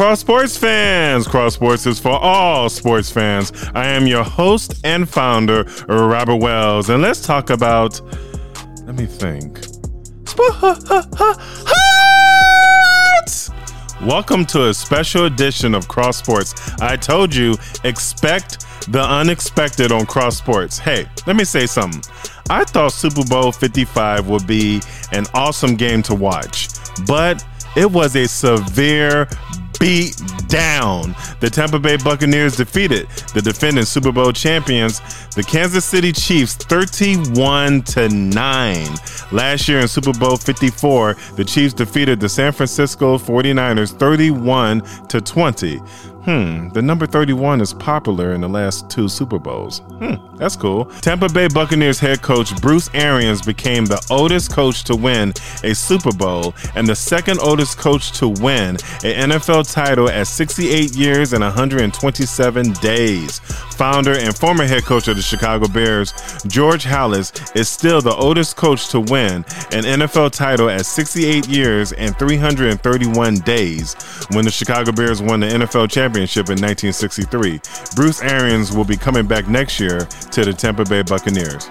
Cross Sports fans. Cross Sports is for all sports fans. I am your host and founder, Robert Wells, and let's talk about. Let me think. Welcome to a special edition of Cross Sports. I told you, expect the unexpected on Cross Sports. Hey, let me say something. I thought Super Bowl 55 would be an awesome game to watch, but it was a severe beat down. The Tampa Bay Buccaneers defeated the defending Super Bowl champions, the Kansas City Chiefs, 31 to 9. Last year in Super Bowl 54, the Chiefs defeated the San Francisco 49ers 31 to 20. Hmm, the number 31 is popular in the last two Super Bowls. Hmm, that's cool. Tampa Bay Buccaneers head coach Bruce Arians became the oldest coach to win a Super Bowl and the second oldest coach to win an NFL title at 68 years and 127 days. Founder and former head coach of the Chicago Bears, George Halas, is still the oldest coach to win an NFL title at 68 years and 331 days when the Chicago Bears won the NFL championship championship in 1963. Bruce Arians will be coming back next year to the Tampa Bay Buccaneers.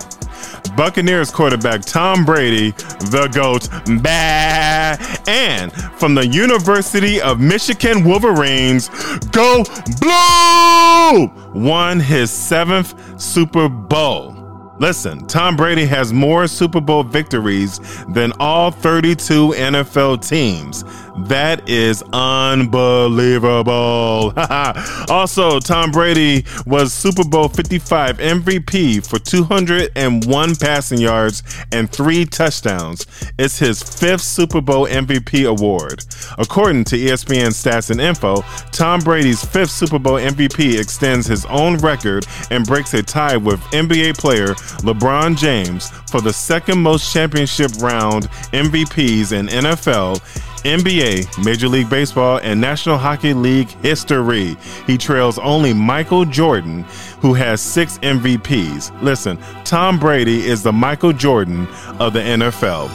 Buccaneers quarterback Tom Brady, the GOAT, bah, and from the University of Michigan Wolverines, go blue, won his seventh Super Bowl. Listen, Tom Brady has more Super Bowl victories than all 32 NFL teams. That is unbelievable. also, Tom Brady was Super Bowl 55 MVP for 201 passing yards and three touchdowns. It's his fifth Super Bowl MVP award. According to ESPN Stats and Info, Tom Brady's fifth Super Bowl MVP extends his own record and breaks a tie with NBA player LeBron James for the second most championship round MVPs in NFL NBA, Major League Baseball, and National Hockey League history. He trails only Michael Jordan, who has six MVPs. Listen, Tom Brady is the Michael Jordan of the NFL.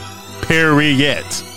Period.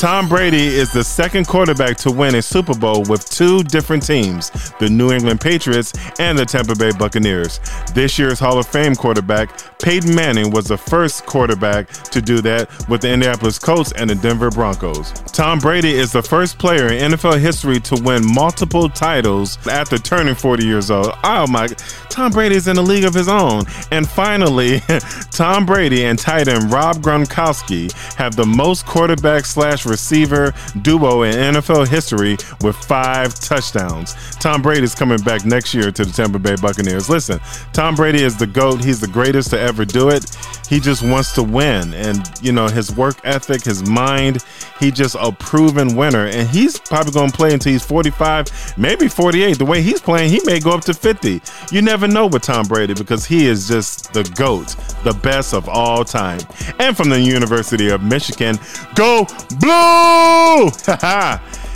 Tom Brady is the second quarterback to win a Super Bowl with two different teams, the New England Patriots and the Tampa Bay Buccaneers. This year's Hall of Fame quarterback, Peyton Manning, was the first quarterback to do that with the Indianapolis Colts and the Denver Broncos. Tom Brady is the first player in NFL history to win multiple titles after turning 40 years old. Oh my, Tom Brady is in a league of his own. And finally, Tom Brady and tight end Rob Gronkowski have the most quarterback slash receiver duo in NFL history with five touchdowns. Tom Brady is coming back next year to the Tampa Bay Buccaneers. Listen, Tom Brady is the GOAT. He's the greatest to ever do it. He just wants to win. And, you know, his work ethic, his mind, he just a proven winner. And he's probably going to play until he's 45, maybe 48. The way he's playing, he may go up to 50. You never know with Tom Brady because he is just the GOAT, the best of all time. And from the University of Michigan, go blue!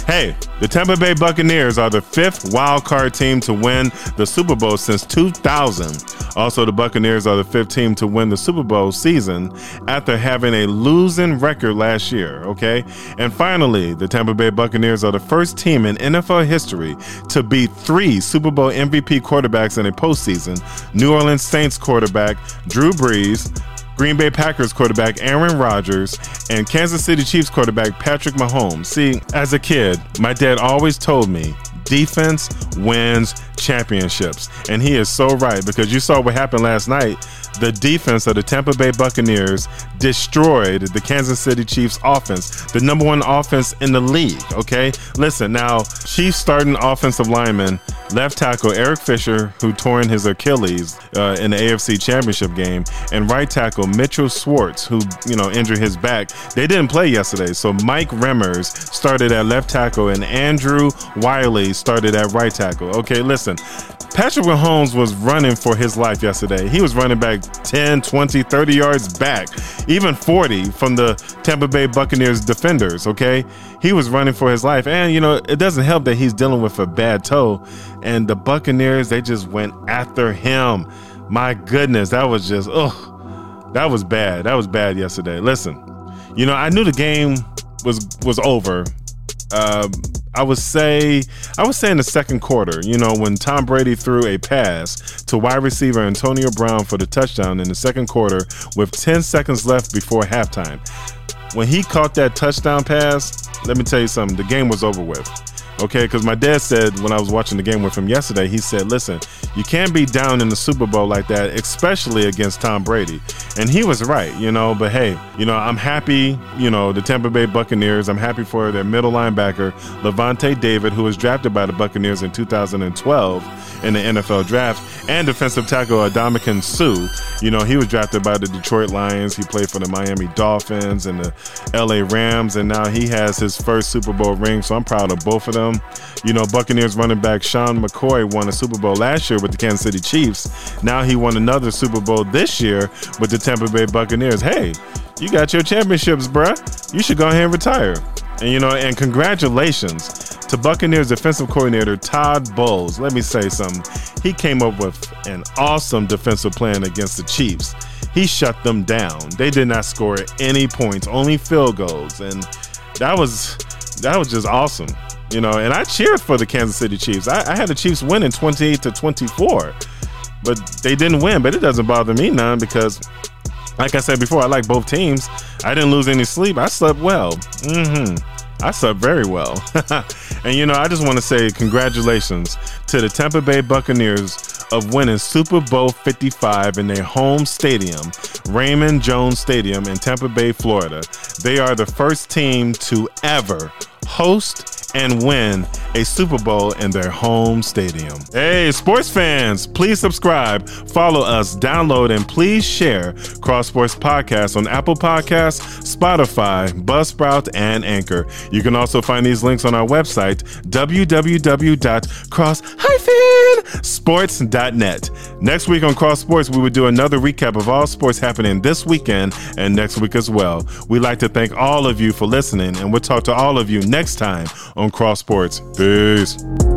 Hey, the Tampa Bay Buccaneers are the fifth wild card team to win the Super Bowl since 2000. Also, the Buccaneers are the fifth team to win the Super Bowl season after having a losing record last year, okay? And finally, the Tampa Bay Buccaneers are the first team in NFL history to beat three Super Bowl MVP quarterbacks in a postseason New Orleans Saints quarterback Drew Brees, Green Bay Packers quarterback Aaron Rodgers, and Kansas City Chiefs quarterback Patrick Mahomes. See, as a kid, my dad always told me defense wins championships. And he is so right because you saw what happened last night the defense of the Tampa Bay Buccaneers destroyed the Kansas City Chiefs offense, the number one offense in the league. Okay, listen now, Chiefs starting offensive lineman, left tackle Eric Fisher, who torn his Achilles uh, in the AFC Championship game, and right tackle Mitchell Schwartz, who you know injured his back. They didn't play yesterday, so Mike Remmers started at left tackle, and Andrew Started at right tackle. Okay, listen. Patrick Mahomes was running for his life yesterday. He was running back 10, 20, 30 yards back, even 40 from the Tampa Bay Buccaneers defenders, okay? He was running for his life. And, you know, it doesn't help that he's dealing with a bad toe. And the Buccaneers, they just went after him. My goodness, that was just, oh, that was bad. That was bad yesterday. Listen, you know, I knew the game was was over. Um, I would say I would say in the second quarter, you know, when Tom Brady threw a pass to wide receiver Antonio Brown for the touchdown in the second quarter with 10 seconds left before halftime. When he caught that touchdown pass, let me tell you something, the game was over with. Okay, because my dad said when I was watching the game with him yesterday, he said, "Listen, you can't be down in the Super Bowl like that, especially against Tom Brady." And he was right, you know. But hey, you know, I'm happy. You know, the Tampa Bay Buccaneers. I'm happy for their middle linebacker Lavonte David, who was drafted by the Buccaneers in 2012 in the NFL draft, and defensive tackle Ndamukong Suh. You know, he was drafted by the Detroit Lions. He played for the Miami Dolphins and the LA Rams, and now he has his first Super Bowl ring. So I'm proud of both of them. You know, Buccaneers running back Sean McCoy won a Super Bowl last year with the Kansas City Chiefs. Now he won another Super Bowl this year with the Tampa Bay Buccaneers. Hey, you got your championships, bruh. You should go ahead and retire. And you know, and congratulations to Buccaneers defensive coordinator Todd Bowles. Let me say something. He came up with an awesome defensive plan against the Chiefs. He shut them down. They did not score any points, only field goals, and that was that was just awesome. You know, and I cheered for the Kansas City Chiefs. I, I had the Chiefs winning 28 to 24, but they didn't win. But it doesn't bother me none because, like I said before, I like both teams. I didn't lose any sleep. I slept well. Mm-hmm. I slept very well. and you know, I just want to say congratulations to the Tampa Bay Buccaneers of winning Super Bowl 55 in their home stadium, Raymond Jones Stadium in Tampa Bay, Florida. They are the first team to ever host and win a Super Bowl in their home stadium. Hey, sports fans, please subscribe, follow us, download, and please share Cross Sports Podcast on Apple Podcasts, Spotify, Buzzsprout, and Anchor. You can also find these links on our website, www.cross-sports.net. Next week on Cross Sports, we will do another recap of all sports happening this weekend and next week as well. We'd like to thank all of you for listening, and we'll talk to all of you next time on Cross Sports. Peace.